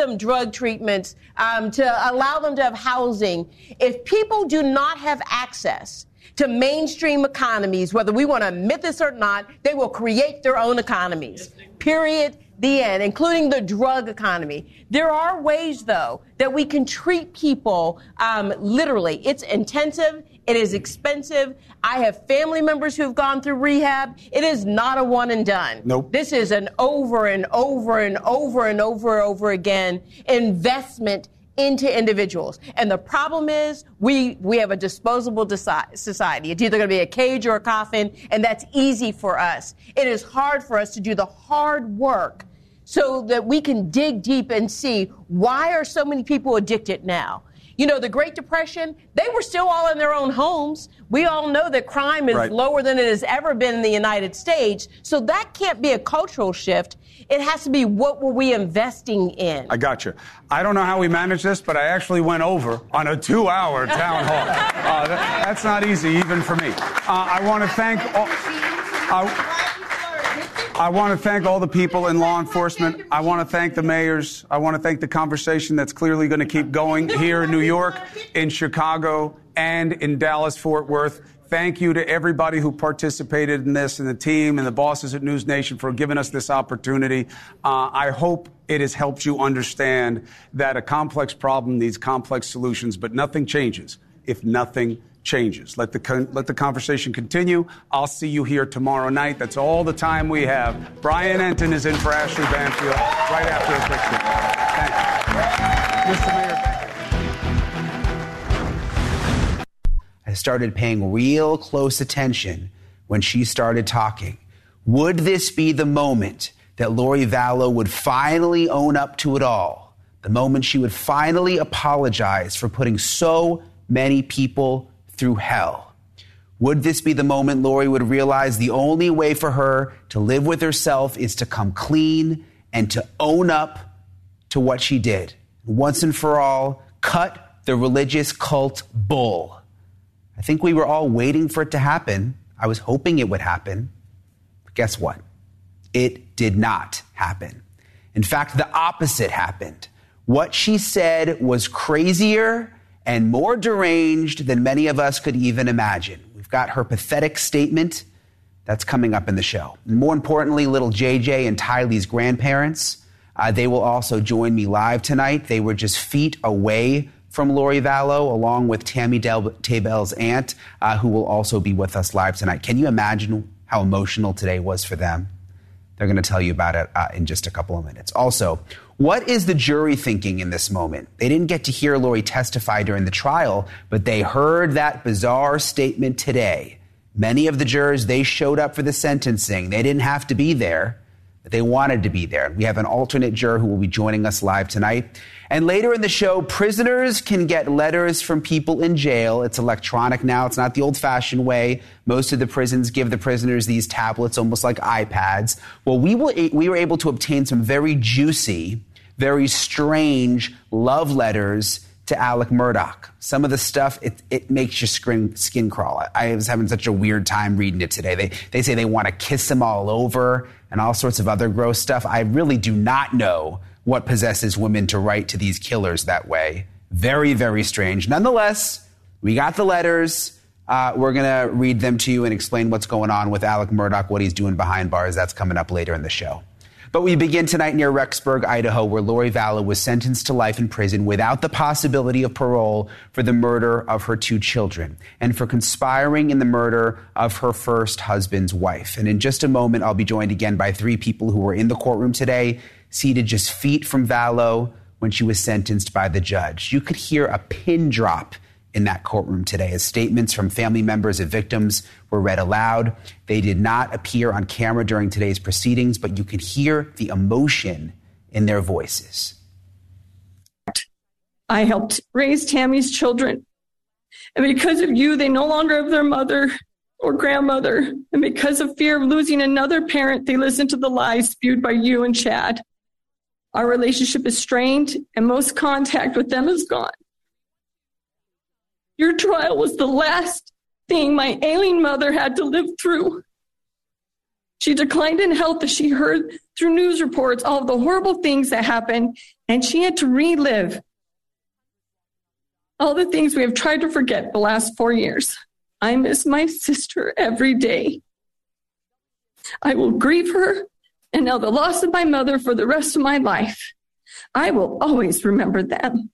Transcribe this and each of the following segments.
them drug treatments, um, to allow them to have housing. If people do not have access to mainstream economies, whether we want to admit this or not, they will create their own economies. Period. The end, including the drug economy. There are ways, though, that we can treat people um, literally. It's intensive. It is expensive. I have family members who've gone through rehab. It is not a one and done. Nope. This is an over and over and over and over and over again investment into individuals. And the problem is we we have a disposable society. It's either going to be a cage or a coffin, and that's easy for us. It is hard for us to do the hard work so that we can dig deep and see why are so many people addicted now? You know, the Great Depression, they were still all in their own homes. We all know that crime is Right. lower than it has ever been in the United States. So that can't be a cultural shift. It has to be what were we investing in? I got you. I don't know how we managed this, but I actually went over on a two hour town hall. Uh, that- that's not easy, even for me. Uh, I want to thank all. I, I want to thank all the people in law enforcement. I want to thank the mayors. I want to thank the conversation that's clearly going to keep going here in New York, in Chicago, and in Dallas, Fort Worth. Thank you to everybody who participated in this and the team and the bosses at News Nation for giving us this opportunity. Uh, I hope it has helped you understand that a complex problem needs complex solutions, but nothing changes if nothing changes. Let the, con- let the conversation continue. I'll see you here tomorrow night. That's all the time we have. Brian Entin is in for Ashleigh Banfield right after a quick break. Thank you. Mr. Mayor. I started paying real close attention when she started talking. Would this be the moment that Lori Vallow would finally own up to it all? The moment she would finally apologize for putting so many people through hell? Would this be the moment Lori would realize the only way for her to live with herself is to come clean and to own up to what she did? Once and for all, cut the religious cult bull. I think we were all waiting for it to happen. I was hoping it would happen. But guess what? It did not happen. In fact, the opposite happened. What she said was crazier and more deranged than many of us could even imagine. We've got her pathetic statement that's coming up in the show. And more importantly, little JJ and Tylee's grandparents, uh, they will also join me live tonight. They were just feet away from Lori Vallow, along with Tammy Del- Daybell's aunt, uh, who will also be with us live tonight. Can you imagine how emotional today was for them? They're going to tell you about it uh, in just a couple of minutes. Also, what is the jury thinking in this moment? They didn't get to hear Lori testify during the trial, but they heard that bizarre statement today. Many of the jurors, they showed up for the sentencing. They didn't have to be there, but they wanted to be there. We have an alternate juror who will be joining us live tonight. And later in the show, prisoners can get letters from people in jail. It's electronic now. It's not the old fashioned way. Most of the prisons give the prisoners these tablets, almost like iPads. Well, we, will, we were able to obtain some very juicy, very strange love letters to Alex Murdaugh. Some of the stuff, it, it makes your skin, skin crawl. I, I was having such a weird time reading it today. They, they say they want to kiss him all over and all sorts of other gross stuff. I really do not know what possesses women to write to these killers that way. Very, very strange. Nonetheless, we got the letters. Uh, we're going to read them to you and explain what's going on with Alex Murdaugh, what he's doing behind bars. That's coming up later in the show. But we begin tonight near Rexburg, Idaho, where Lori Vallow was sentenced to life in prison without the possibility of parole for the murder of her two children and for conspiring in the murder of her first husband's wife. And in just a moment, I'll be joined again by three people who were in the courtroom today, seated just feet from Vallow when she was sentenced by the judge. You could hear a pin drop in that courtroom today as statements from family members of victims were read aloud. They did not appear on camera during today's proceedings, but you could hear the emotion in their voices. I helped raise Tammy's children. And because of you, they no longer have their mother or grandmother. And because of fear of losing another parent, they listen to the lies spewed by you and Chad. Our relationship is strained, and most contact with them is gone. Your trial was the last thing my ailing mother had to live through. She declined in health as she heard through news reports all of the horrible things that happened, and she had to relive all the things we have tried to forget the last four years. I miss my sister every day. I will grieve her and now the loss of my mother for the rest of my life. I will always remember them.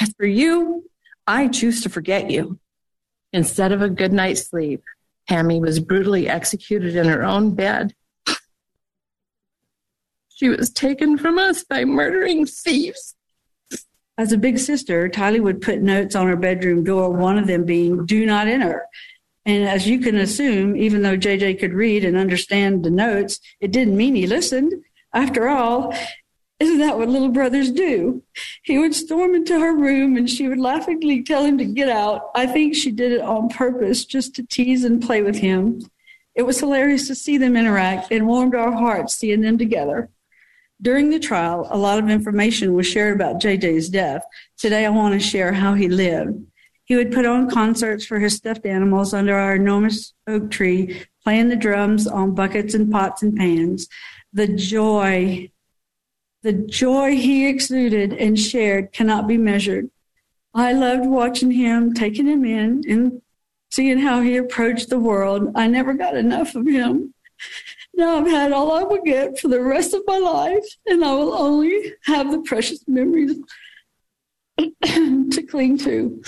As for you, I choose to forget you. Instead of a good night's sleep, Tammy was brutally executed in her own bed. She was taken from us by murdering thieves. As a big sister, Tylee would put notes on her bedroom door, one of them being, Do not enter. And as you can assume, even though JJ could read and understand the notes, it didn't mean he listened. After all, isn't that what little brothers do? He would storm into her room and she would laughingly tell him to get out. I think she did it on purpose just to tease and play with him. It was hilarious to see them interact and warmed our hearts seeing them together. During the trial, a lot of information was shared about JJ's death. Today, I want to share how he lived. He would put on concerts for his stuffed animals under our enormous oak tree, playing the drums on buckets and pots and pans. The joy, the joy he exuded and shared cannot be measured. I loved watching him, taking him in, and seeing how he approached the world. I never got enough of him. Now I've had all I will get for the rest of my life, and I will only have the precious memories to cling to.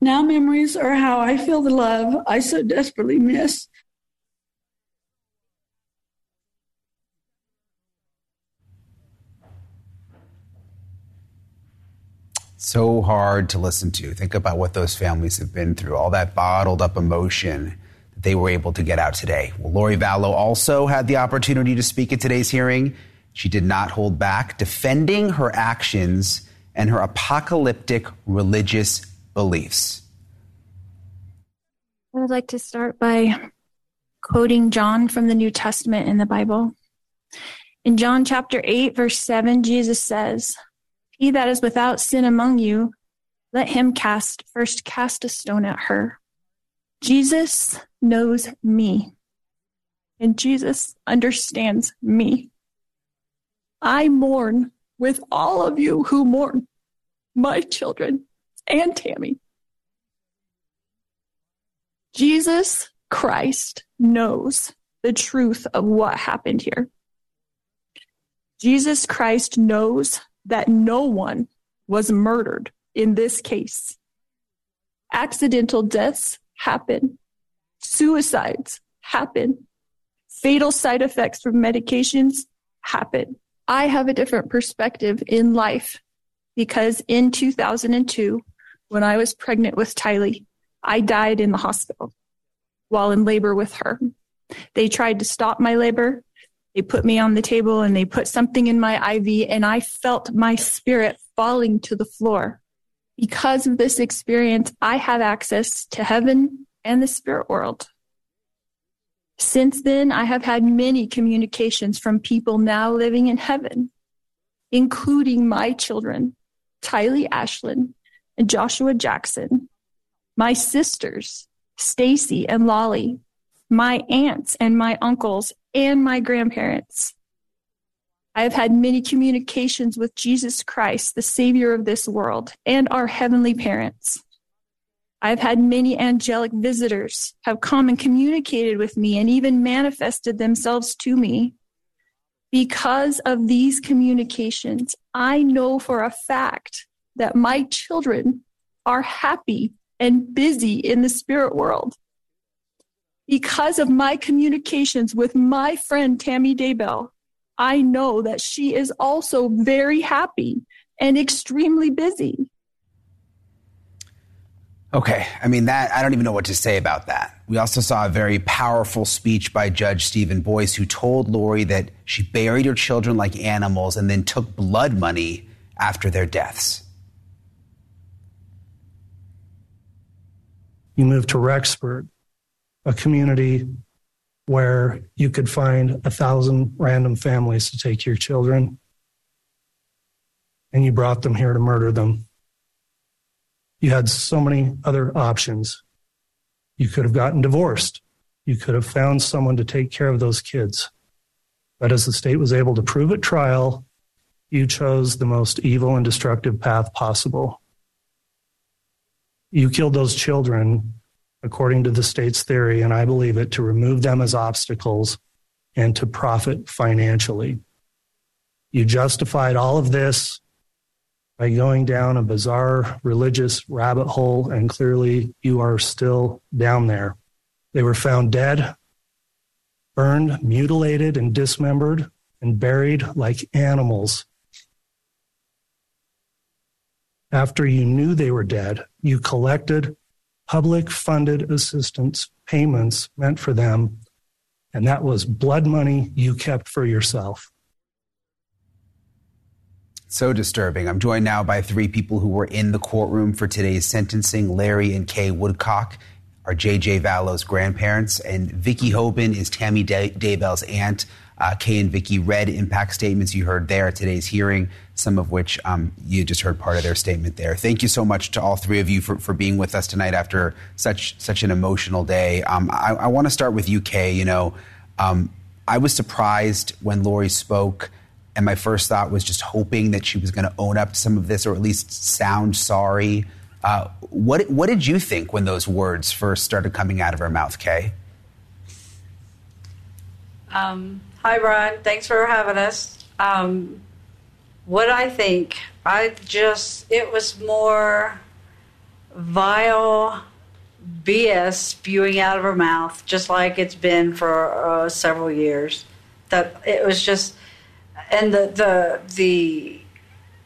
Now memories are how I feel the love I so desperately miss. So hard to listen to. Think about what those families have been through, all that bottled up emotion that they were able to get out today. Well, Lori Vallow also had the opportunity to speak at today's hearing. She did not hold back, defending her actions and her apocalyptic religious beliefs? I would like to start by quoting John from the New Testament in the Bible. In John chapter 8, verse 7, Jesus says, He that is without sin among you, let him cast first cast a stone at her. Jesus knows me, and Jesus understands me. I mourn with all of you who mourn my children and Tammy. Jesus Christ knows the truth of what happened here. Jesus Christ knows that no one was murdered in this case. Accidental deaths happen. Suicides happen. Fatal side effects from medications happen. I have a different perspective in life because in 2002, when I was pregnant with Tylee, I died in the hospital while in labor with her. They tried to stop my labor. They put me on the table and they put something in my IV, and I felt my spirit falling to the floor. Because of this experience, I have access to heaven and the spirit world. Since then, I have had many communications from people now living in heaven, including my children, Tylee Ashlyn and Joshua Jackson, my sisters, Stacy and Lolly, my aunts and my uncles, and my grandparents. I have had many communications with Jesus Christ, the Savior of this world, and our heavenly parents. I've had many angelic visitors have come and communicated with me and even manifested themselves to me. Because of these communications, I know for a fact that my children are happy and busy in the spirit world. Because of my communications with my friend Tammy Daybell, I know that she is also very happy and extremely busy. Okay, I mean that I don't even know what to say about that. We also saw a very powerful speech by Judge Stephen Boyce who told Lori that she buried her children like animals and then took blood money after their deaths. You moved to Rexburg, a community where you could find a thousand random families to take your children, and you brought them here to murder them you had so many other options. You could have gotten divorced. You could have found someone to take care of those kids. But as the state was able to prove at trial, you chose the most evil and destructive path possible. You killed those children, according to the state's theory, and I believe it, to remove them as obstacles and to profit financially. You justified all of this by going down a bizarre religious rabbit hole, and clearly you are still down there. They were found dead, burned, mutilated, and dismembered, and buried like animals. After you knew they were dead, you collected public funded assistance payments meant for them, and that was blood money you kept for yourself. So disturbing. I'm joined now by three people who were in the courtroom for today's sentencing Larry and Kay Woodcock are J.J. Vallow's grandparents, and Vicky Hoban is Tammy Daybell's aunt. Uh, Kay and Vicky read impact statements you heard there at today's hearing, some of which um, you just heard part of their statement there. Thank you so much to all three of you for, for being with us tonight after such such an emotional day. Um, I, I want to start with you Kay. You know, um, I was surprised when Lori spoke and my first thought was just hoping that she was going to own up to some of this or at least sound sorry. Uh, what, what did you think when those words first started coming out of her mouth, Kay? Um, hi, Brian. Thanks for having us. Um, what I think, I just, it was more vile BS spewing out of her mouth, just like it's been for uh, several years. That it was just and the the the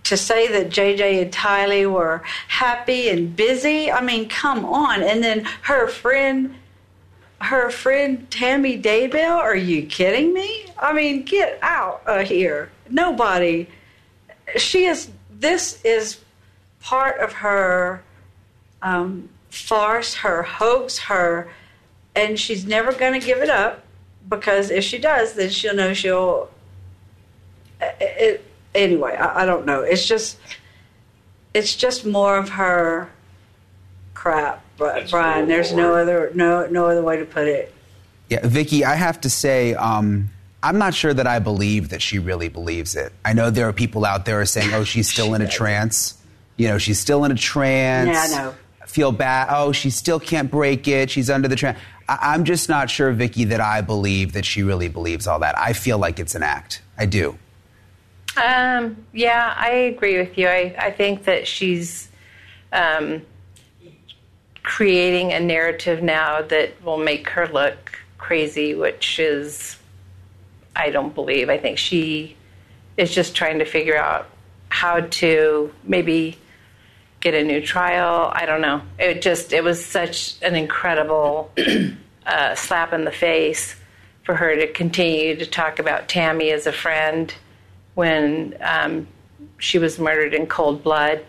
to say that JJ and Tylee were happy and busy, I mean, come on. And then her friend, her friend Tammy Daybell, are you kidding me? I mean, get out of here. Nobody. She is. This is part of her um, farce, her hoax, her, and she's never going to give it up because if she does, then she'll know she'll it, anyway, I, I, don't know. It's just, it's just more of her crap, That's Brian. There's no other, no, no other way to put it. Yeah, Vicky, I have to say, um, I'm not sure that I believe that she really believes it. I know there are people out there saying, "Oh, she's still in a trance." You know, she's still in a trance. Yeah, I know. Feel bad. Oh, she still can't break it. She's under the trance. I- I'm just not sure, Vicky, that I believe that she really believes all that. I feel like it's an act. I do. Um, yeah, I agree with you. I, I think that she's um, creating a narrative now that will make her look crazy, which is, I don't believe. I think she is just trying to figure out how to maybe get a new trial. I don't know. It just, it was such an incredible uh, slap in the face for her to continue to talk about Tammy as a friend when um, she was murdered in cold blood,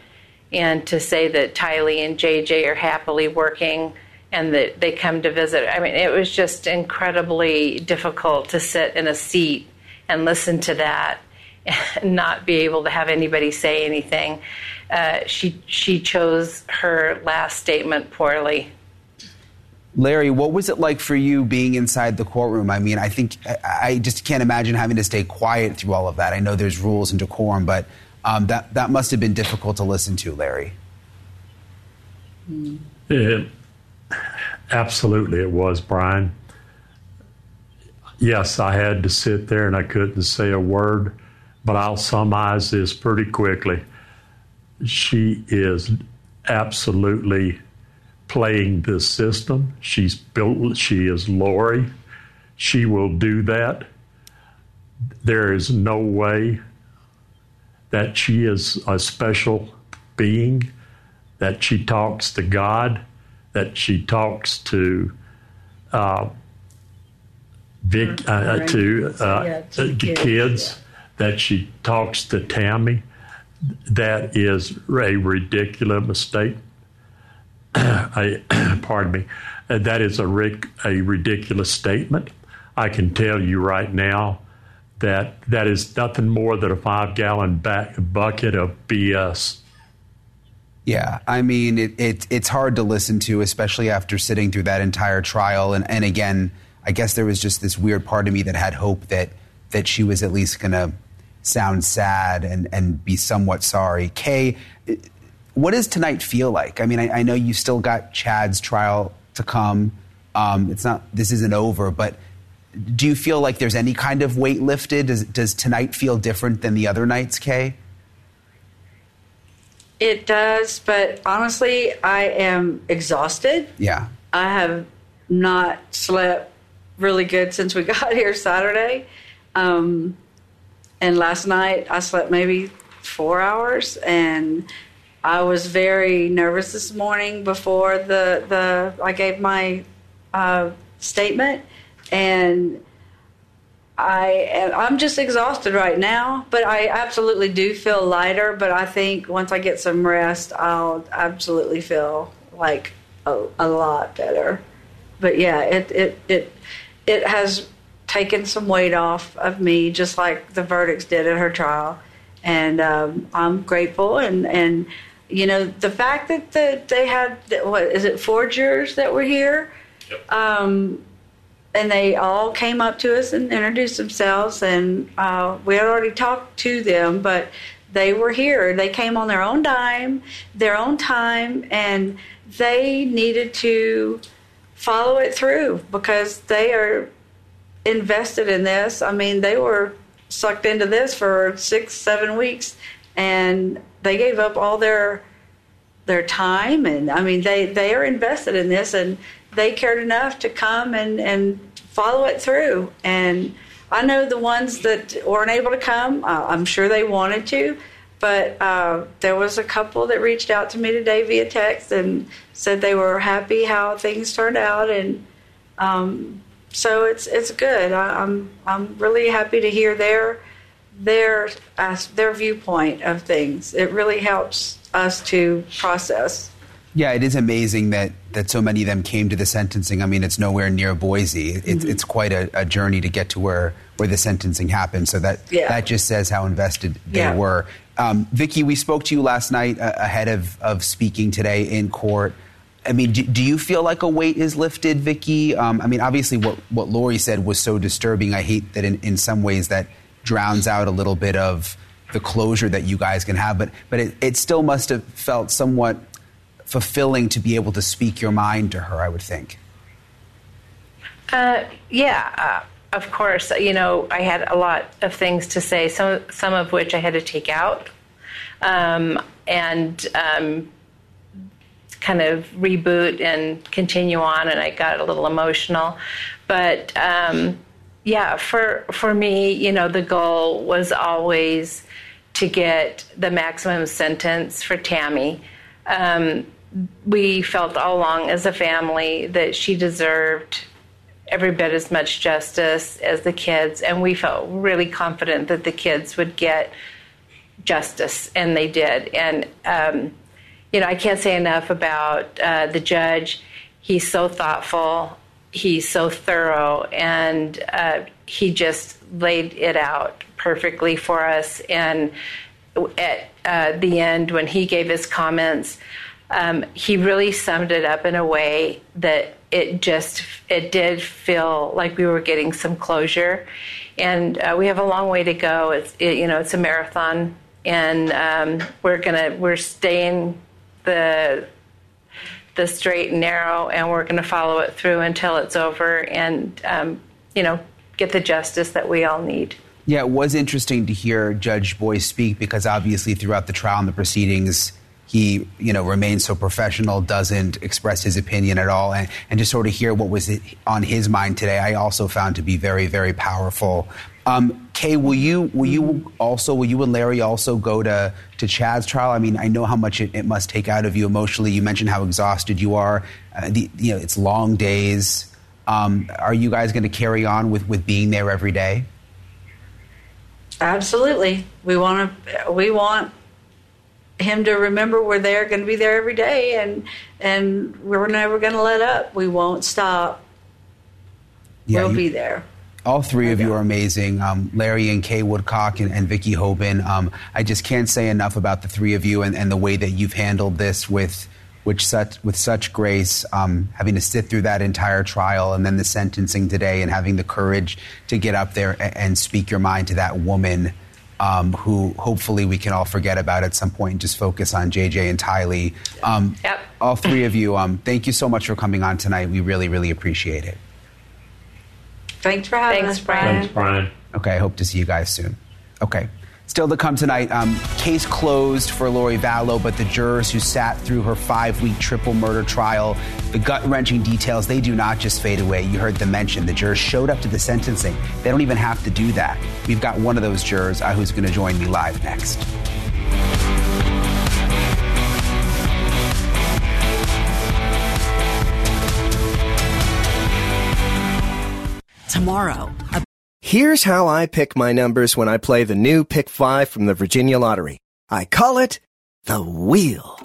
and to say that Tylee and JJ are happily working and that they come to visit. I mean, it was just incredibly difficult to sit in a seat and listen to that and not be able to have anybody say anything. Uh, she she chose her last statement poorly. Larry, what was it like for you being inside the courtroom? I mean, I think I just can't imagine having to stay quiet through all of that. I know there's rules and decorum, but um, that that must have been difficult to listen to, Larry. It, absolutely, it was, Brian. Yes, I had to sit there and I couldn't say a word, but I'll summarize this pretty quickly. She is absolutely playing this system. She's built, she is Lori. She will do that. There is no way that she is a special being, that she talks to God, that she talks to uh, Vic, uh, to, uh, yeah, to kids, kids yeah. that she talks to Tammy. That is a ridiculous mistake I, pardon me, uh, that is a, ric- a ridiculous statement. I can tell you right now that that is nothing more than a five gallon back bucket of BS. Yeah, I mean, it, it, it's hard to listen to, especially after sitting through that entire trial. And, and again, I guess there was just this weird part of me that had hope that that she was at least going to sound sad and, and be somewhat sorry. Kay, what does tonight feel like? I mean, I, I know you still got Chad's trial to come. Um, it's not, this isn't over, but do you feel like there's any kind of weight lifted? Does, does tonight feel different than the other nights, Kay? It does, but honestly, I am exhausted. Yeah. I have not slept really good since we got here Saturday. Um, and last night I slept maybe four hours, and I was very nervous this morning before the the I gave my uh, statement, and I am, I'm just exhausted right now. But I absolutely do feel lighter. But I think once I get some rest, I'll absolutely feel like a, a lot better. But yeah, it it it it has taken some weight off of me, just like the verdicts did at her trial. And um, I'm grateful. And, and, you know, the fact that the, they had, what is it, four jurors that were here? Yep. Um, and they all came up to us and introduced themselves. And uh, we had already talked to them, but they were here. They came on their own dime, their own time, and they needed to follow it through because they are invested in this. I mean, they were sucked into this for six, seven weeks, and they gave up all their their time. And I mean, they they are invested in this, and they cared enough to come and and follow it through. And I know the ones that weren't able to come. Uh, I'm sure they wanted to. But uh, there was a couple that reached out to me today via text and said they were happy how things turned out, and um, so it's it's good. I, am I'm, I'm really happy to hear their their uh, their viewpoint of things. It really helps us to process. Yeah, it is amazing that, that so many of them came to the sentencing. I mean, it's nowhere near Boise. It's, mm-hmm. it's quite a, a, journey to get to where, where the sentencing happened. So that yeah. that just says how invested they yeah. were. Um, Vicki, we spoke to you last night uh, ahead of, of speaking today in court. I mean, do, do, you feel like a weight is lifted, Vicky? Um, I mean, obviously, what, what Lori said was so disturbing. I hate that in, in some ways that drowns out a little bit of the closure that you guys can have, but, but it, it still must have felt somewhat fulfilling to be able to speak your mind to her, I would think. Uh, yeah, uh, of course. You know, I had a lot of things to say, some, some of which I had to take out. Um, and um, kind of reboot and continue on, and I got a little emotional. But um, yeah, for for me, you know, the goal was always to get the maximum sentence for Tammy. Um, we felt all along as a family that she deserved every bit as much justice as the kids, and we felt really confident that the kids would get justice, and they did. And um, you know, I can't say enough about uh, the judge. He's so thoughtful, he's so thorough, and uh, he just laid it out perfectly for us. And at uh, the end, when he gave his comments, um, he really summed it up in a way that it just it did feel like we were getting some closure. And uh, we have a long way to go. It's it, you know it's a marathon, and um, we're gonna we're staying the the straight and narrow, and we're to follow it through until it's over, and um, you know, get the justice that we all need. Yeah, it was interesting to hear Judge Boyce speak because obviously throughout the trial and the proceedings, he you know remains so professional, doesn't express his opinion at all, and, and just sort of hear what was on his mind today. I also found to be very very powerful. Um, Kay, will you will you also will you and Larry also go to to Chad's trial? I mean, I know how much it, it must take out of you emotionally. You mentioned how exhausted you are. Uh, the, you know, it's long days. Um, are you guys going to carry on with with being there every day? Absolutely. We want to. We want him to remember we're there, going to be there every day, and and we're never going to let up. We won't stop. Yeah, we'll you, be there. All three of you are amazing. Um, Larry and Kay Woodcock and, and Vicki Hoban. Um, I just can't say enough about the three of you and, and the way that you've handled this with which such, with such grace, um, having to sit through that entire trial and then the sentencing today and having the courage to get up there and, and speak your mind to that woman um, who hopefully we can all forget about at some point and just focus on JJ and Tylee. Um, Yep. All three of you, um, thank you so much for coming on tonight. We really, really appreciate it. Thanks for having Thanks, us, Brian. Thanks, Brian. Okay, I hope to see you guys soon. Okay. Still to come tonight, um, case closed for Lori Vallow, but the jurors who sat through her five week triple murder trial, the gut wrenching details, they do not just fade away. You heard them mention. The jurors showed up to the sentencing. They don't even have to do that. We've got one of those jurors uh, who's going to join me live next. Tomorrow, a Here's how I pick my numbers when I play the new Pick 5 from the Virginia Lottery. I call it the wheel.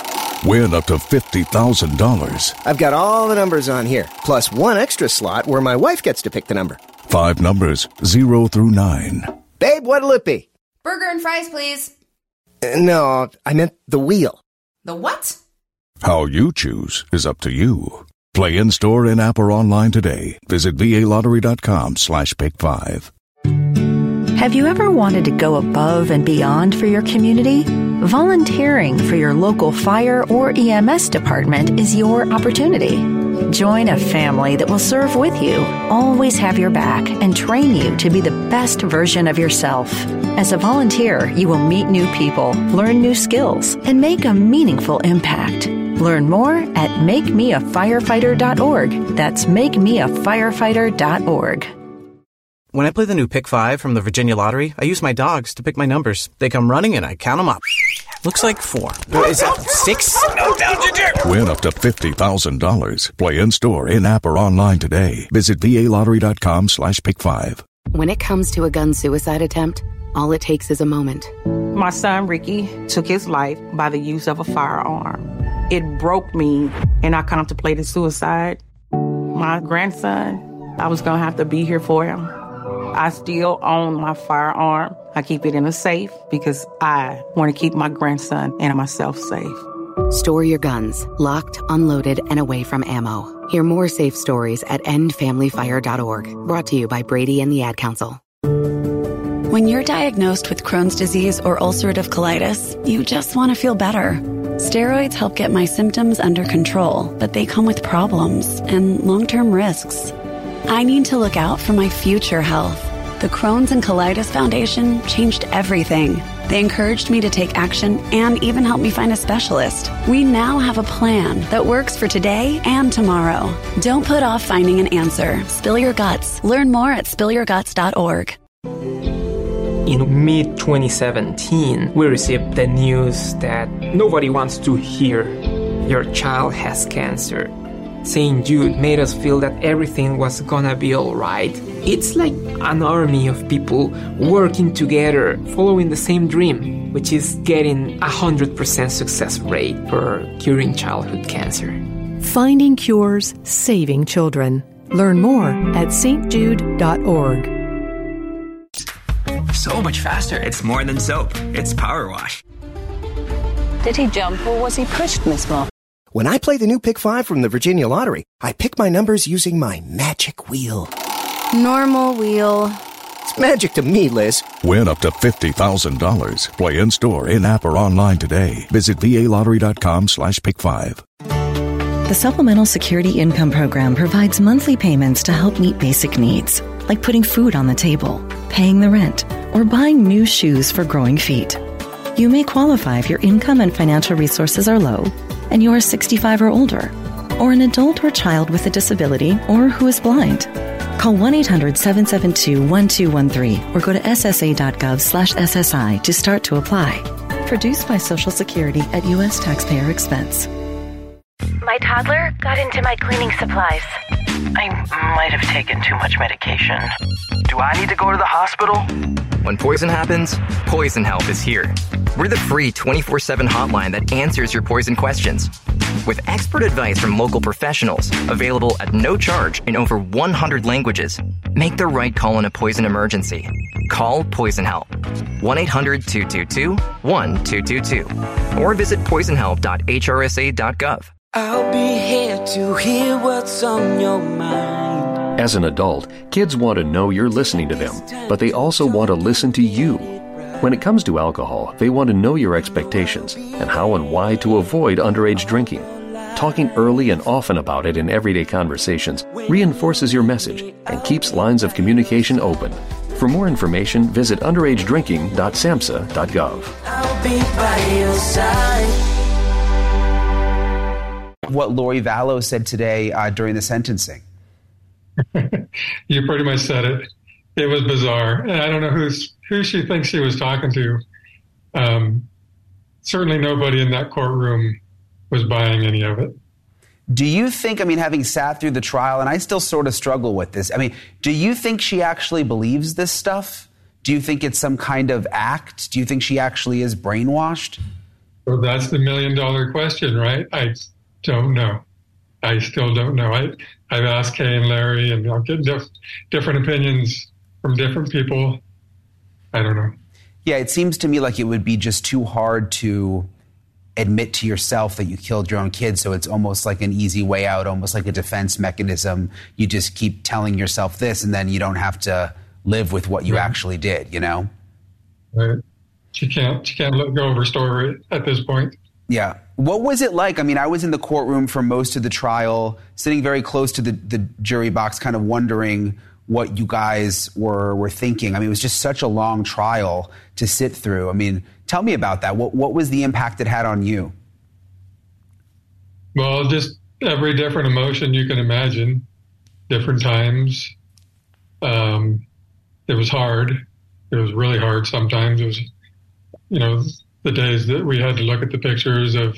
Win up to $50,000. I've got all the numbers on here, plus one extra slot where my wife gets to pick the number. Five numbers, 0 through 9. Babe, what'll it be? burger and fries, please. Uh, no, I meant the wheel. The what? How you choose is up to you. Play in store, in app, or online today. Visit VALottery.com slash pick five. Have you ever wanted to go above and beyond for your community? Volunteering for your local fire or EMS department is your opportunity. Join a family that will serve with you, always have your back, and train you to be the best version of yourself. As a volunteer, you will meet new people, learn new skills, and make a meaningful impact. Learn more at makemeafirefighter.org. That's makemeafirefighter.org. When I play the new Pick 5 from the Virginia Lottery, I use my dogs to pick my numbers. They come running and I count them up. Looks like four. Is that six? No, down to Win up to $50,000. Play in store, in app, or online today. Visit VALottery.com slash pick five. When it comes to a gun suicide attempt, all it takes is a moment. My son Ricky took his life by the use of a firearm. It broke me, and I contemplated suicide. My grandson, I was gonna have to be here for him. I still own my firearm. I keep it in a safe because I want to keep my grandson and myself safe. Store your guns, locked, unloaded, and away from ammo. Hear more safe stories at endfamilyfire.org. Brought to you by Brady and the Ad Council. When you're diagnosed with Crohn's disease or ulcerative colitis, you just want to feel better. Steroids help get my symptoms under control, but they come with problems and long term risks. I need to look out for my future health. The Crohn's and Colitis Foundation changed everything. They encouraged me to take action and even helped me find a specialist. We now have a plan that works for today and tomorrow. Don't put off finding an answer. Spill your guts. Learn more at spillyourguts.org. In mid 2017, we received the news that nobody wants to hear your child has cancer. St. Jude made us feel that everything was gonna be alright. It's like an army of people working together, following the same dream, which is getting a 100% success rate for curing childhood cancer. Finding cures, saving children. Learn more at stjude.org. So much faster. It's more than soap. It's Power Wash. Did he jump or was he pushed, Miss Moore? When I play the new Pick 5 from the Virginia Lottery, I pick my numbers using my magic wheel. Normal wheel. It's magic to me, Liz. Win up to $50,000. Play in store, in app, or online today. Visit VALottery.com slash pick five. The Supplemental Security Income Program provides monthly payments to help meet basic needs, like putting food on the table, paying the rent, or buying new shoes for growing feet. You may qualify if your income and financial resources are low and you are 65 or older, or an adult or child with a disability or who is blind. Call 1-800-772-1213 or go to ssa.gov slash SSI to start to apply. Produced by Social Security at U.S. taxpayer expense. My toddler got into my cleaning supplies. I might have taken too much medication. Do I need to go to the hospital? When poison happens, Poison Help is here. We're the free 24 7 hotline that answers your poison questions. With expert advice from local professionals, available at no charge in over 100 languages, Make the right call in a poison emergency. Call Poison Help. 1 800 222 1222. Or visit poisonhelp.hrsa.gov. I'll be here to hear what's on your mind. As an adult, kids want to know you're listening to them, but they also want to listen to you. When it comes to alcohol, they want to know your expectations and how and why to avoid underage drinking. Talking early and often about it in everyday conversations reinforces your message and keeps lines of communication open. For more information, visit underagedrinking.samhsa.gov. What Lori Vallow said today uh, during the sentencing. you pretty much said it. It was bizarre, and I don't know who's who she thinks she was talking to. Um, certainly, nobody in that courtroom was buying any of it. Do you think, I mean, having sat through the trial, and I still sort of struggle with this, I mean, do you think she actually believes this stuff? Do you think it's some kind of act? Do you think she actually is brainwashed? Well, that's the million dollar question, right? I don't know. I still don't know. I, I've asked Kay and Larry, and I'll get diff- different opinions from different people. I don't know. Yeah, it seems to me like it would be just too hard to admit to yourself that you killed your own kid. So it's almost like an easy way out, almost like a defense mechanism. You just keep telling yourself this, and then you don't have to live with what you right. actually did. You know. Right. She can't. She can't let go of her story at this point. Yeah. What was it like? I mean, I was in the courtroom for most of the trial, sitting very close to the, the jury box, kind of wondering what you guys were were thinking. I mean, it was just such a long trial to sit through. I mean, tell me about that. What what was the impact it had on you? Well, just every different emotion you can imagine, different times. Um, it was hard. It was really hard. Sometimes it was, you know, the days that we had to look at the pictures of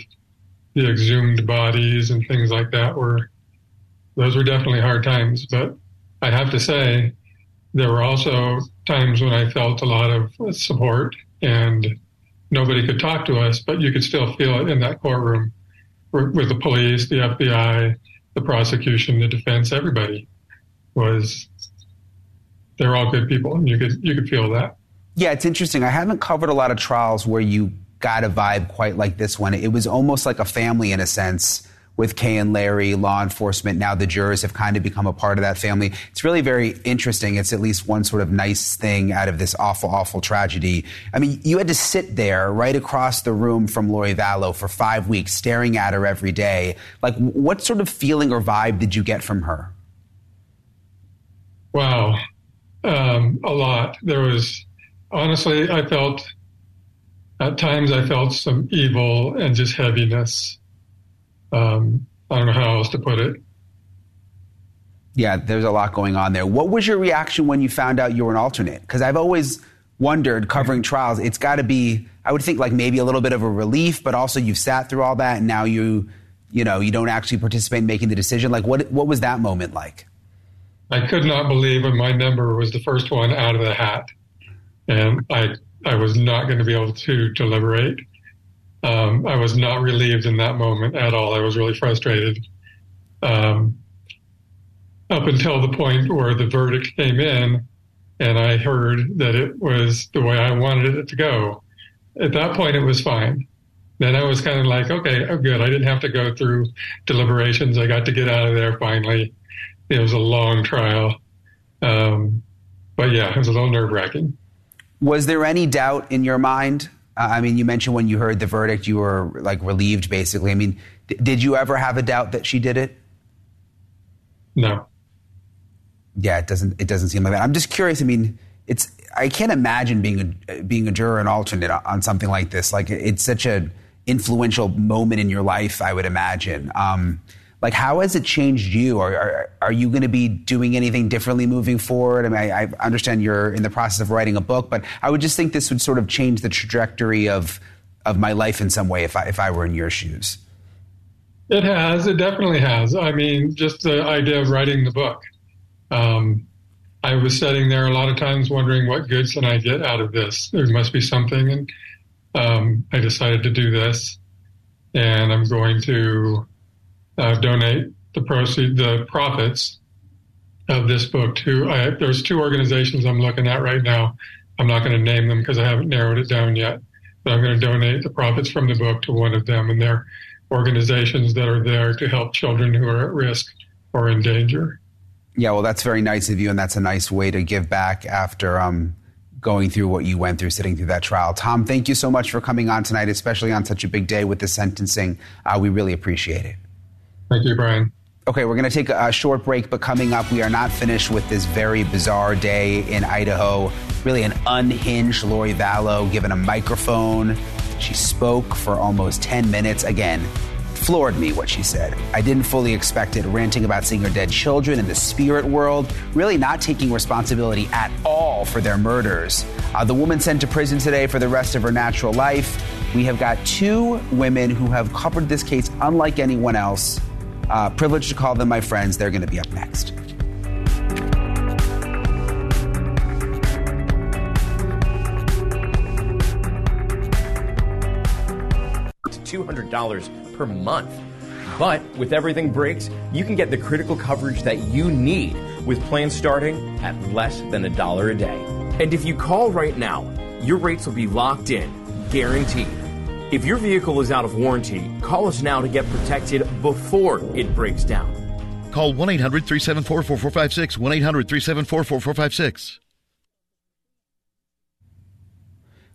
the exhumed bodies and things like that were those were definitely hard times. But I have to say, there were also times when I felt a lot of support and nobody could talk to us, but you could still feel it in that courtroom with the police, the FBI, the prosecution, the defense, everybody was they're all good people and you could you could feel that. Yeah, it's interesting. I haven't covered a lot of trials where you got a vibe quite like this one. It was almost like a family in a sense with Kay and Larry, law enforcement. Now the jurors have kind of become a part of that family. It's really very interesting. It's at least one sort of nice thing out of this awful, awful tragedy. I mean, you had to sit there right across the room from Lori Vallow for five weeks, staring at her every day. Like, what sort of feeling or vibe did you get from her? Wow, um, a lot. There was honestly, I felt at times I felt some evil and just heaviness. Um, I don't know how else to put it. Yeah, there's a lot going on there. What was your reaction when you found out you were an alternate? Because I've always wondered, covering trials, it's got to be, I would think, like maybe a little bit of a relief, but also you've sat through all that and now you, you know, you don't actually participate in making the decision. Like, what, what was that moment like? I could not believe when my number was the first one out of the hat and I I was not going to be able to deliberate. Um, I was not relieved in that moment at all. I was really frustrated. Um, up until the point where the verdict came in, and I heard that it was the way I wanted it to go. At that point, it was fine. Then I was kind of like, okay, I'm good. I didn't have to go through deliberations. I got to get out of there finally. It was a long trial. Um, but yeah, it was a little nerve wracking. Was there any doubt in your mind? Uh, I mean, you mentioned when you heard the verdict, you were like relieved, basically. I mean, did you ever have a doubt that she did it? No. Yeah, it doesn't. It doesn't seem like that. I'm just curious. I mean, it's. I can't imagine being a being a juror and alternate on something like this. Like, it's such an influential moment in your life. I would imagine. Um, like how has it changed you? Are, are, are you going to be doing anything differently moving forward? I mean I, I, understand you're in the process of writing a book but i would just think this would sort of change the trajectory of of my life in some way if i if i were in your shoes. It has. It definitely has. I mean just the idea of writing the book. Um, i was sitting there a lot of times wondering what good can i get out of this? There must be something and um, i decided to do this and i'm going to uh, donate the proceed the profits of this book to. I, there's two organizations I'm looking at right now. I'm not going to name them because I haven't narrowed it down yet, but I'm going to donate the profits from the book to one of them, and they're organizations that are there to help children who are at risk or in danger. Yeah, well, that's very nice of you, and that's a nice way to give back after um, going through what you went through, sitting through that trial. Tom, thank you so much for coming on tonight, especially on such a big day with the sentencing. Uh, we really appreciate it. Thank you, Brian. Okay, we're going to take a short break, but coming up, we are not finished with this very bizarre day in Idaho. Really, an unhinged Lori Vallow given a microphone. She spoke for almost 10 minutes. Again, floored me what she said. I didn't fully expect it, ranting about seeing her dead children in the spirit world, really not taking responsibility at all for their murders. Uh, the woman sent to prison today for the rest of her natural life. We have got two women who have covered this case unlike anyone else. Uh, privileged to call them my friends. They're going to be up next. $200 per month. But with Everything Breaks, you can get the critical coverage that you need with plans starting at less than a dollar a day. And if you call right now, your rates will be locked in, guaranteed. If your vehicle is out of warranty, call us now to get protected before it breaks down. Call 1 800 374 4456. 1 800 374 4456.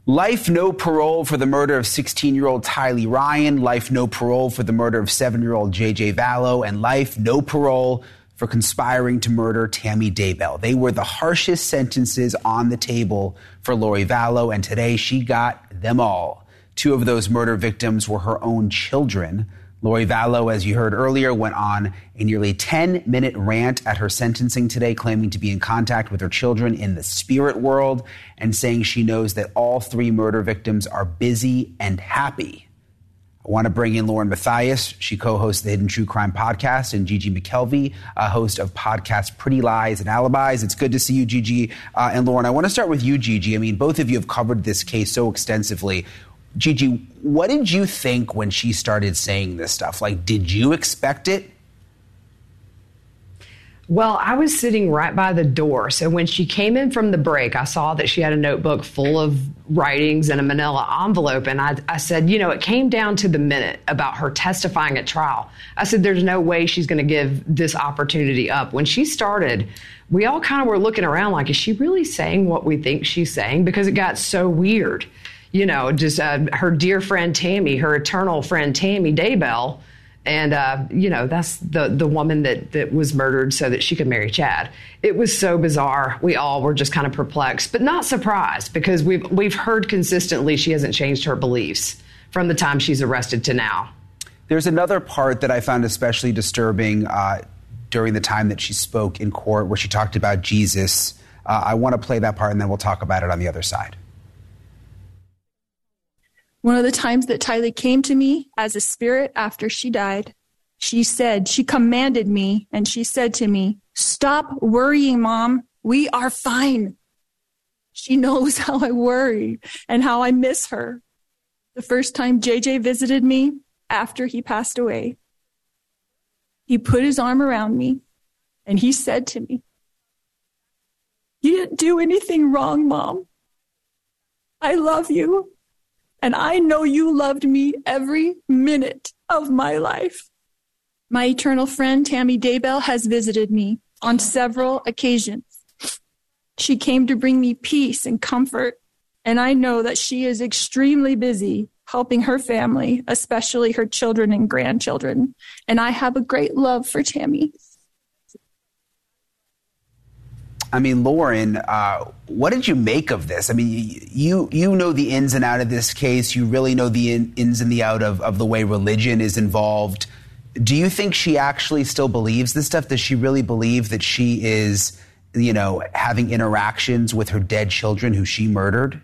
Life no parole for the murder of 16 year old Tylee Ryan. Life no parole for the murder of 7 year old JJ Vallow. And life no parole for conspiring to murder Tammy Daybell. They were the harshest sentences on the table for Lori Vallow, and today she got them all. Two of those murder victims were her own children. Lori Vallow, as you heard earlier, went on a nearly 10 minute rant at her sentencing today, claiming to be in contact with her children in the spirit world and saying she knows that all three murder victims are busy and happy. I want to bring in Lauren Matthias. She co hosts the Hidden True Crime podcast, and Gigi McKelvey, a host of podcast Pretty Lies and Alibis. It's good to see you, Gigi uh, and Lauren. I want to start with you, Gigi. I mean, both of you have covered this case so extensively. Gigi, what did you think when she started saying this stuff? Like, did you expect it? Well, I was sitting right by the door. So when she came in from the break, I saw that she had a notebook full of writings and a manila envelope. And I, I said, you know, it came down to the minute about her testifying at trial. I said, there's no way she's going to give this opportunity up. When she started, we all kind of were looking around like, is she really saying what we think she's saying? Because it got so weird. You know, just uh, her dear friend Tammy, her eternal friend Tammy Daybell and uh, you know that's the the woman that that was murdered so that she could marry Chad. It was so bizarre. We all were just kind of perplexed, but not surprised because we've we've heard consistently she hasn't changed her beliefs from the time she's arrested to now. There's another part that I found especially disturbing uh, during the time that she spoke in court, where she talked about Jesus. Uh, I want to play that part, and then we'll talk about it on the other side. One of the times that Tylee came to me as a spirit after she died, she said, she commanded me and she said to me, Stop worrying, mom. We are fine. She knows how I worry and how I miss her. The first time JJ visited me after he passed away, he put his arm around me and he said to me, You didn't do anything wrong, mom. I love you. And I know you loved me every minute of my life. My eternal friend, Tammy Daybell, has visited me on several occasions. She came to bring me peace and comfort. And I know that she is extremely busy helping her family, especially her children and grandchildren. And I have a great love for Tammy. I mean, Lauren, uh, what did you make of this? I mean, you you know the ins and out of this case. You really know the in, ins and the out of, of the way religion is involved. Do you think she actually still believes this stuff? Does she really believe that she is, you know, having interactions with her dead children who she murdered?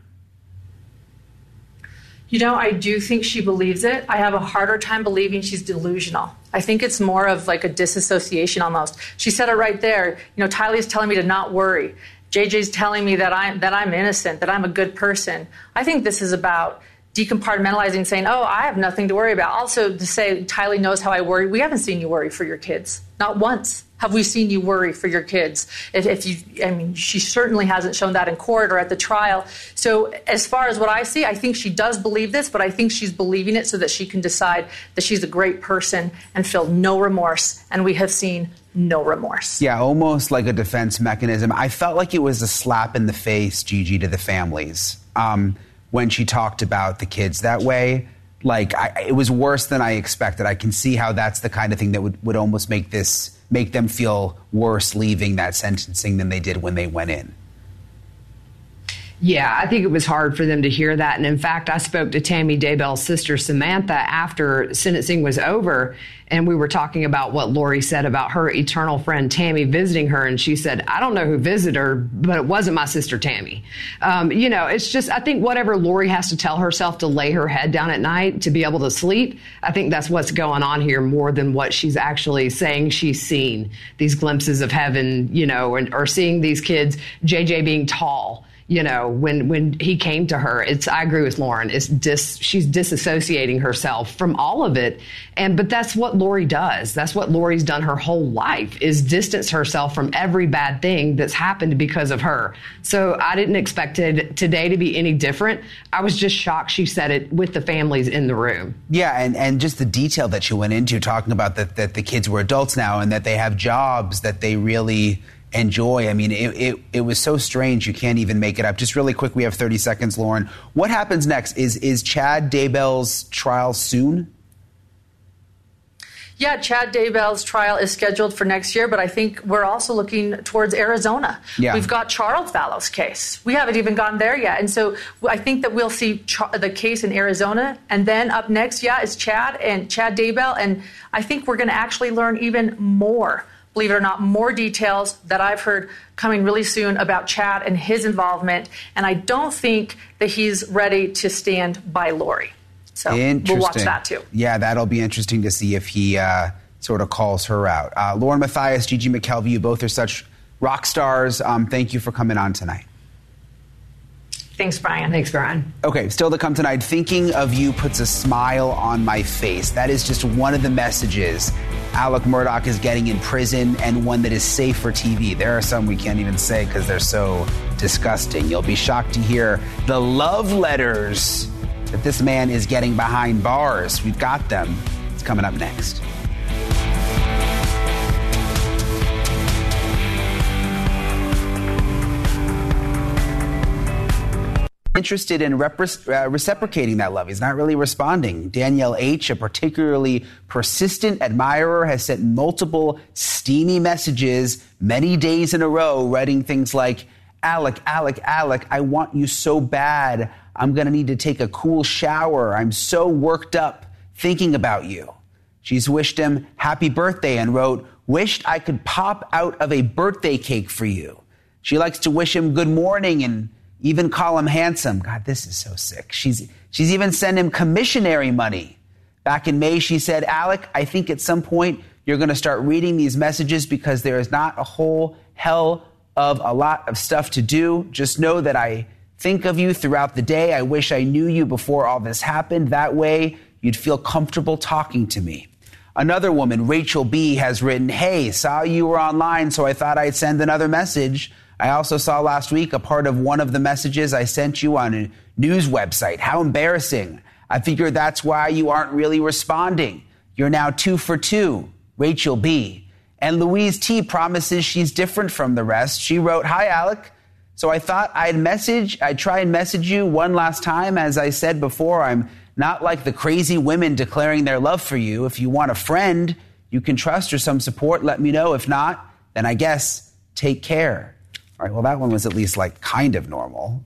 You know, I do think she believes it. I have a harder time believing she's delusional. I think it's more of like a disassociation almost. She said it right there. You know, Tylee's telling me to not worry. JJ's telling me that I'm that I'm innocent, that I'm a good person. I think this is about decompartmentalizing, saying, "Oh, I have nothing to worry about." Also, to say Tylee knows how I worry. We haven't seen you worry for your kids, not once. Have we seen you worry for your kids? If, if, you, I mean, she certainly hasn't shown that in court or at the trial. So, as far as what I see, I think she does believe this, but I think she's believing it so that she can decide that she's a great person and feel no remorse. And we have seen no remorse. Yeah, almost like a defense mechanism. I felt like it was a slap in the face, Gigi, to the families um, when she talked about the kids that way. Like, I, it was worse than I expected. I can see how that's the kind of thing that would, would almost make this make them feel worse leaving that sentencing than they did when they went in. Yeah, I think it was hard for them to hear that. And in fact, I spoke to Tammy Daybell's sister, Samantha, after sentencing was over. And we were talking about what Lori said about her eternal friend Tammy visiting her. And she said, I don't know who visited her, but it wasn't my sister Tammy. Um, you know, it's just, I think whatever Lori has to tell herself to lay her head down at night to be able to sleep, I think that's what's going on here more than what she's actually saying she's seen these glimpses of heaven, you know, and, or seeing these kids, JJ being tall you know when when he came to her it's i agree with lauren it's dis she's disassociating herself from all of it. And but that's what lori does. That's what lori's done her whole life is distance herself from every bad thing that's happened because of her. So i didn't expect it, today to be any different. I was just shocked she said it with the families in the room. Yeah and and just the detail that she went into talking about that that the kids were adults now and that they have jobs that they really enjoy. I mean, it, it, it, was so strange you can't even make it up. Just really quick, we have 30 seconds, Lauren. What happens next? Is is Chad Daybell's trial soon? Yeah, Chad Daybell's trial is scheduled for next year, but I think we're also looking towards Arizona. Yeah. We've got Charles Vallow's case. We haven't even gone there yet. And so I think that we'll see the case in Arizona. And then up next, yeah, is Chad and Chad Daybell. And I think we're going to actually learn even more believe it or not, more details that I've heard coming really soon about Chad and his involvement. And I don't think that he's ready to stand by Lori. So we'll watch that too. Yeah, that'll be interesting to see if he uh, sort of calls her out. Uh, Lauren Matthias, Gigi McKelvey, you both are such rock stars. Um, thank you for coming on tonight. Thanks, Brian. Thanks, Brian. Okay, still to come tonight. Thinking of you puts a smile on my face. That is just one of the messages Alex Murdaugh is getting in prison and one that is safe for TV. There are some we can't even say because they're so disgusting. You'll be shocked to hear the love letters that this man is getting behind bars. We've got them. It's coming up next. Interested in repre- uh, reciprocating that love. He's not really responding. Danielle H., a particularly persistent admirer, has sent multiple steamy messages many days in a row, writing things like, Alex, Alex, Alex, I want you so bad. I'm going to need to take a cool shower. I'm so worked up thinking about you. She's wished him happy birthday and wrote, Wished I could pop out of a birthday cake for you. She likes to wish him good morning and even call him handsome. God, this is so sick. She's, she's even sent him commissionary money. Back in May, she said, Alex, I think at some point you're going to start reading these messages because there is not a whole hell of a lot of stuff to do. Just know that I think of you throughout the day. I wish I knew you before all this happened. That way you'd feel comfortable talking to me. Another woman, Rachel B., has written, Hey, saw you were online, so I thought I'd send another message. I also saw last week a part of one of the messages I sent you on a news website. How embarrassing. I figure that's why you aren't really responding. You're now two for two. Rachel B. And Louise T promises she's different from the rest. She wrote, Hi, Alex. So I thought I'd message, I'd try and message you one last time. As I said before, I'm not like the crazy women declaring their love for you. If you want a friend you can trust or some support, let me know. If not, then I guess take care. All right, well, that one was at least like kind of normal.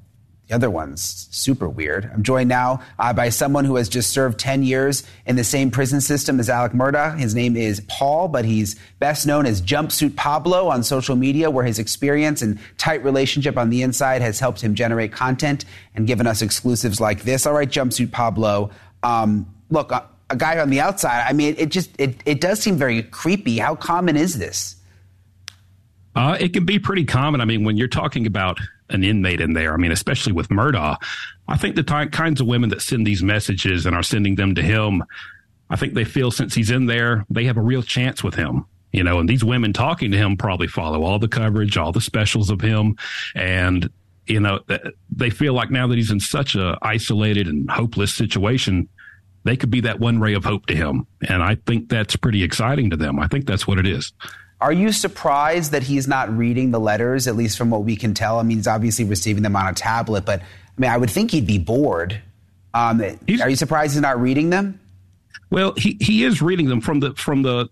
The other one's super weird. I'm joined now uh, by someone who has just served 10 years in the same prison system as Alex Murdaugh. His name is Paul, but he's best known as Jumpsuit Pablo on social media, where his experience and tight relationship on the inside has helped him generate content and given us exclusives like this. All right, Jumpsuit Pablo. Um, look, a, a, guy on the outside, I mean, it just, it, it does seem very creepy. How common is this? Uh, it can be pretty common. I mean, when you're talking about an inmate in there, I mean, especially with Murdaugh, I think the kinds of women that send these messages and are sending them to him, I think they feel since he's in there, they have a real chance with him. You know, and these women talking to him probably follow all the coverage, all the specials of him. And, you know, they feel like now that he's in such a isolated and hopeless situation, they could be that one ray of hope to him. And I think that's pretty exciting to them. I think that's what it is. Are you surprised that he's not reading the letters, at least from what we can tell? I mean, he's obviously receiving them on a tablet, but I mean, I would think he'd be bored. Um, are you surprised he's not reading them? Well, he, he is reading them from the from the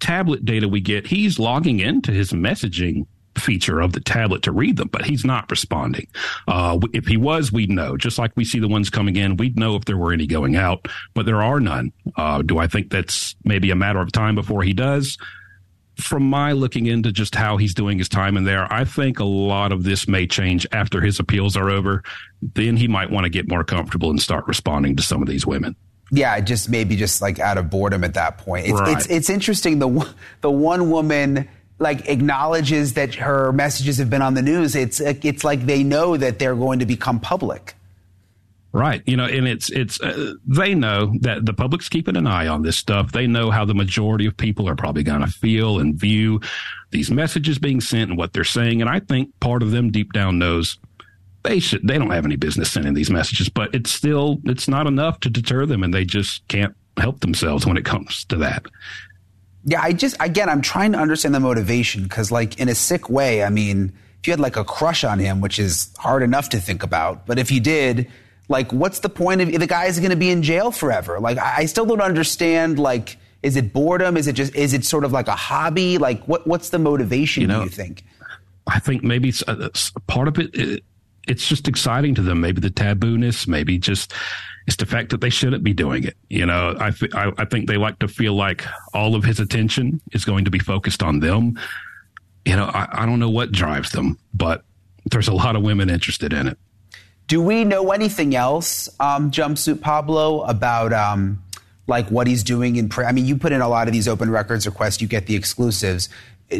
tablet data we get. He's logging into his messaging feature of the tablet to read them, but he's not responding. Uh, if he was, we'd know. Just like we see the ones coming in, we'd know if there were any going out, but there are none. Uh, do I think that's maybe a matter of time before he does? From my looking into just how he's doing his time in there, I think a lot of this may change after his appeals are over. Then he might want to get more comfortable and start responding to some of these women yeah, just maybe just like out of boredom at that point. It's right. it's, it's interesting. The the one woman like acknowledges that her messages have been on the news, it's it's like they know that they're going to become public. Right. You know, and it's it's uh, they know that the public's keeping an eye on this stuff. They know how the majority of people are probably going to feel and view these messages being sent and what they're saying. And I think part of them deep down knows they should they don't have any business sending these messages, but it's still it's not enough to deter them and they just can't help themselves when it comes to that yeah, I just again I'm trying to understand the motivation because like in a sick way, I mean, if you had like a crush on him, which is hard enough to think about, but if you did, like what's the point of the guy is going to be in jail forever? Like I still don't understand like is it boredom? Is it just is it sort of like a hobby? Like what what's the motivation? You know, do you think? I think maybe it's, uh, part of it, it. It's just exciting to them. Maybe the tabooness. Maybe just it's the fact that they shouldn't be doing it. You know, I, th- I, I think they like to feel like all of his attention is going to be focused on them. You know, I, I don't know what drives them, but there's a lot of women interested in it. Do we know anything else, um, Jumpsuit Pablo, about um, like what he's doing in? Pre- I mean, you put in a lot of these open records requests, you get the exclusives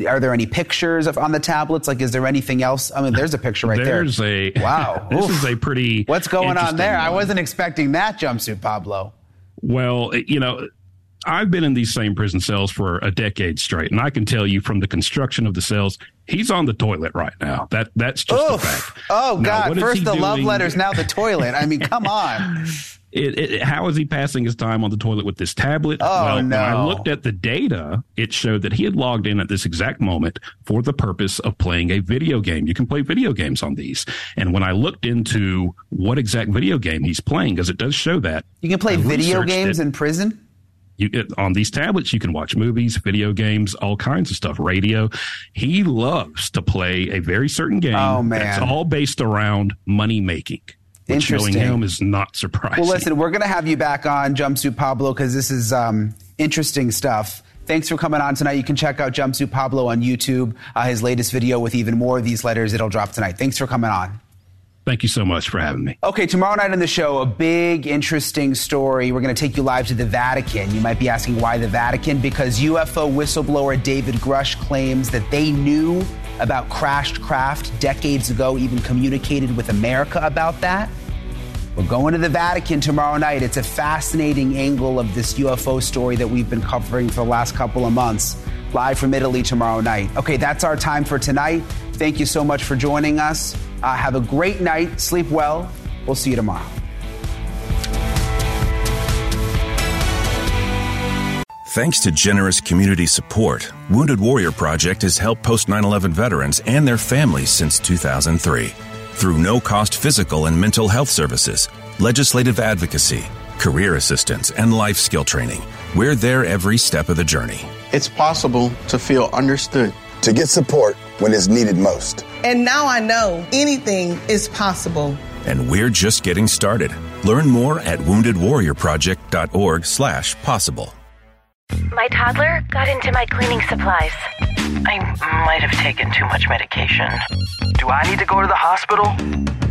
are there any pictures of, on the tablets? Like, is there anything else? I mean, there's a picture right there's there. There's a wow. this is a pretty. What's going on there? One. I wasn't expecting that jumpsuit, Pablo. Well, you know, I've been in these same prison cells for a decade straight, and I can tell you from the construction of the cells, he's on the toilet right now. That that's just Oof. a fact. Oh now, God! First the doing? love letters, now the toilet. I mean, come on. It, it, how is he passing his time on the toilet with this tablet? Oh, well, no. when I looked at the data, it showed that he had logged in at this exact moment for the purpose of playing a video game. You can play video games on these. And when I looked into what exact video game he's playing, because it does show that. You can play video games it, in prison? You, on these tablets, you can watch movies, video games, all kinds of stuff, radio. He loves to play a very certain game oh, man. that's all based around money making. Interesting. Showing him is not surprising. Well, listen, we're going to have you back on Jumpsuit Pablo because this is um, interesting stuff. Thanks for coming on tonight. You can check out Jumpsuit Pablo on YouTube. Uh, his latest video with even more of these letters, it'll drop tonight. Thanks for coming on. Thank you so much for having me. Okay, tomorrow night on the show, a big, interesting story. We're going to take you live to the Vatican. You might be asking why the Vatican? Because UFO whistleblower David Grusch claims that they knew about crashed craft decades ago, even communicated with America about that. We're going to the Vatican tomorrow night. It's a fascinating angle of this UFO story that we've been covering for the last couple of months. Live from Italy tomorrow night. Okay, that's our time for tonight. Thank you so much for joining us. Uh, have a great night. Sleep well. We'll see you tomorrow. Thanks to generous community support, Wounded Warrior Project has helped post 9 11 veterans and their families since 2003 through no cost physical and mental health services, legislative advocacy, career assistance, and life skill training. We're there every step of the journey. It's possible to feel understood, to get support when it's needed most. And now I know anything is possible. And we're just getting started. Learn more at woundedwarriorproject.org/possible. My toddler got into my cleaning supplies. I might have taken too much medication. Do I need to go to the hospital?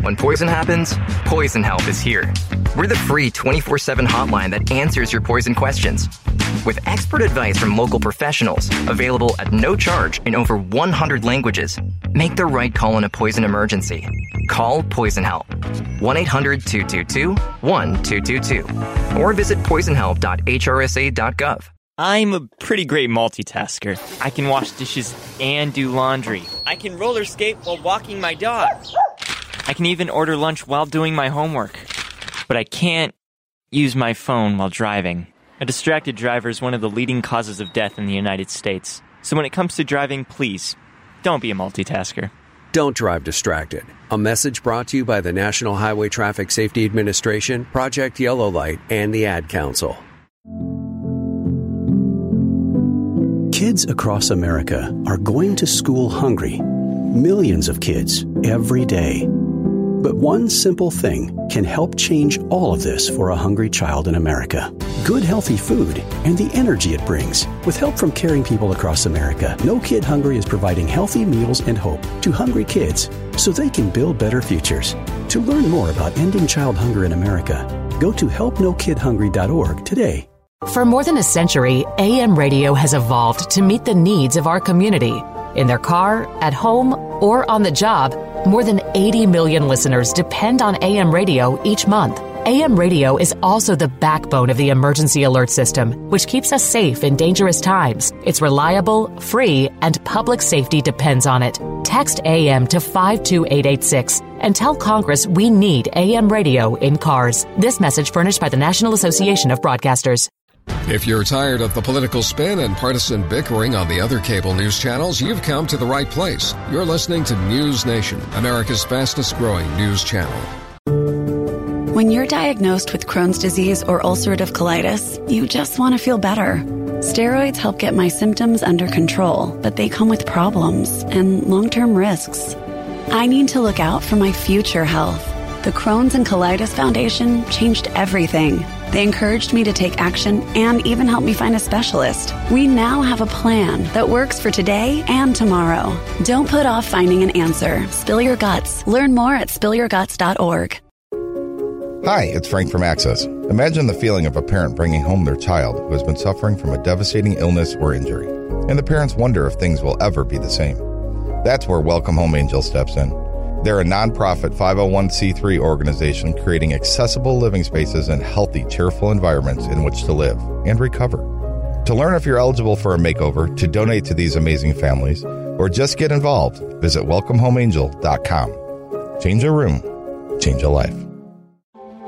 When poison happens, Poison Help is here. We're the free 24 7 hotline that answers your poison questions. With expert advice from local professionals, available at no charge in over 100 languages, make the right call in a poison emergency. Call Poison Help. 1 800 222 1222 or visit poisonhelp.hrsa.gov. I'm a pretty great multitasker. I can wash dishes and do laundry. I can roller skate while walking my dog. I can even order lunch while doing my homework. But I can't use my phone while driving. A distracted driver is one of the leading causes of death in the United States. So when it comes to driving, please don't be a multitasker. Don't drive distracted. A message brought to you by the National Highway Traffic Safety Administration, Project Yellow Light, and the Ad Council. Kids across America are going to school hungry. Millions of kids every day. But one simple thing can help change all of this for a hungry child in America. Good, healthy food and the energy it brings. With help from caring people across America, No Kid Hungry is providing healthy meals and hope to hungry kids so they can build better futures. To learn more about ending child hunger in America, go to helpnokidhungry.org today. For more than a century, AM radio has evolved to meet the needs of our community. In their car, at home, or on the job, more than 80 million listeners depend on AM radio each month. AM radio is also the backbone of the emergency alert system, which keeps us safe in dangerous times. It's reliable, free, and public safety depends on it. Text AM to 52886 and tell Congress we need AM radio in cars. This message furnished by the National Association of Broadcasters. If you're tired of the political spin and partisan bickering on the other cable news channels, you've come to the right place. You're listening to News Nation, America's fastest growing news channel. When you're diagnosed with Crohn's disease or ulcerative colitis, you just want to feel better. Steroids help get my symptoms under control, but they come with problems and long term risks. I need to look out for my future health. The Crohn's and Colitis Foundation changed everything. They encouraged me to take action and even helped me find a specialist. We now have a plan that works for today and tomorrow. Don't put off finding an answer. Spill your guts. Learn more at spillyourguts.org. Hi, it's Frank from Access. Imagine the feeling of a parent bringing home their child who has been suffering from a devastating illness or injury, and the parents wonder if things will ever be the same. That's where Welcome Home Angel steps in. They're a nonprofit 501c3 organization creating accessible living spaces and healthy, cheerful environments in which to live and recover. To learn if you're eligible for a makeover, to donate to these amazing families, or just get involved, visit welcomehomeangel.com. Change a room, change a life.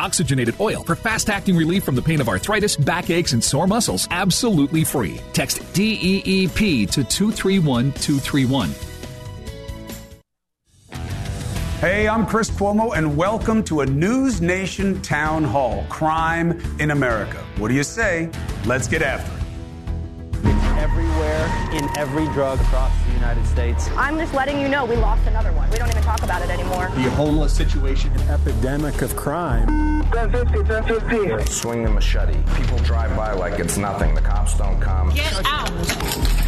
oxygenated oil for fast acting relief from the pain of arthritis, backaches, and sore muscles. Absolutely free. Text DEEP to 231231. Hey, I'm Chris Cuomo, and welcome to a News Nation Town Hall Crime in America. What do you say? Let's get after it everywhere in every drug across the United States. I'm just letting you know we lost another one. We don't even talk about it anymore. The homeless situation, an epidemic of crime. 1050, 1050. Swing the machete. People drive by like it's nothing. The cops don't come. Get out.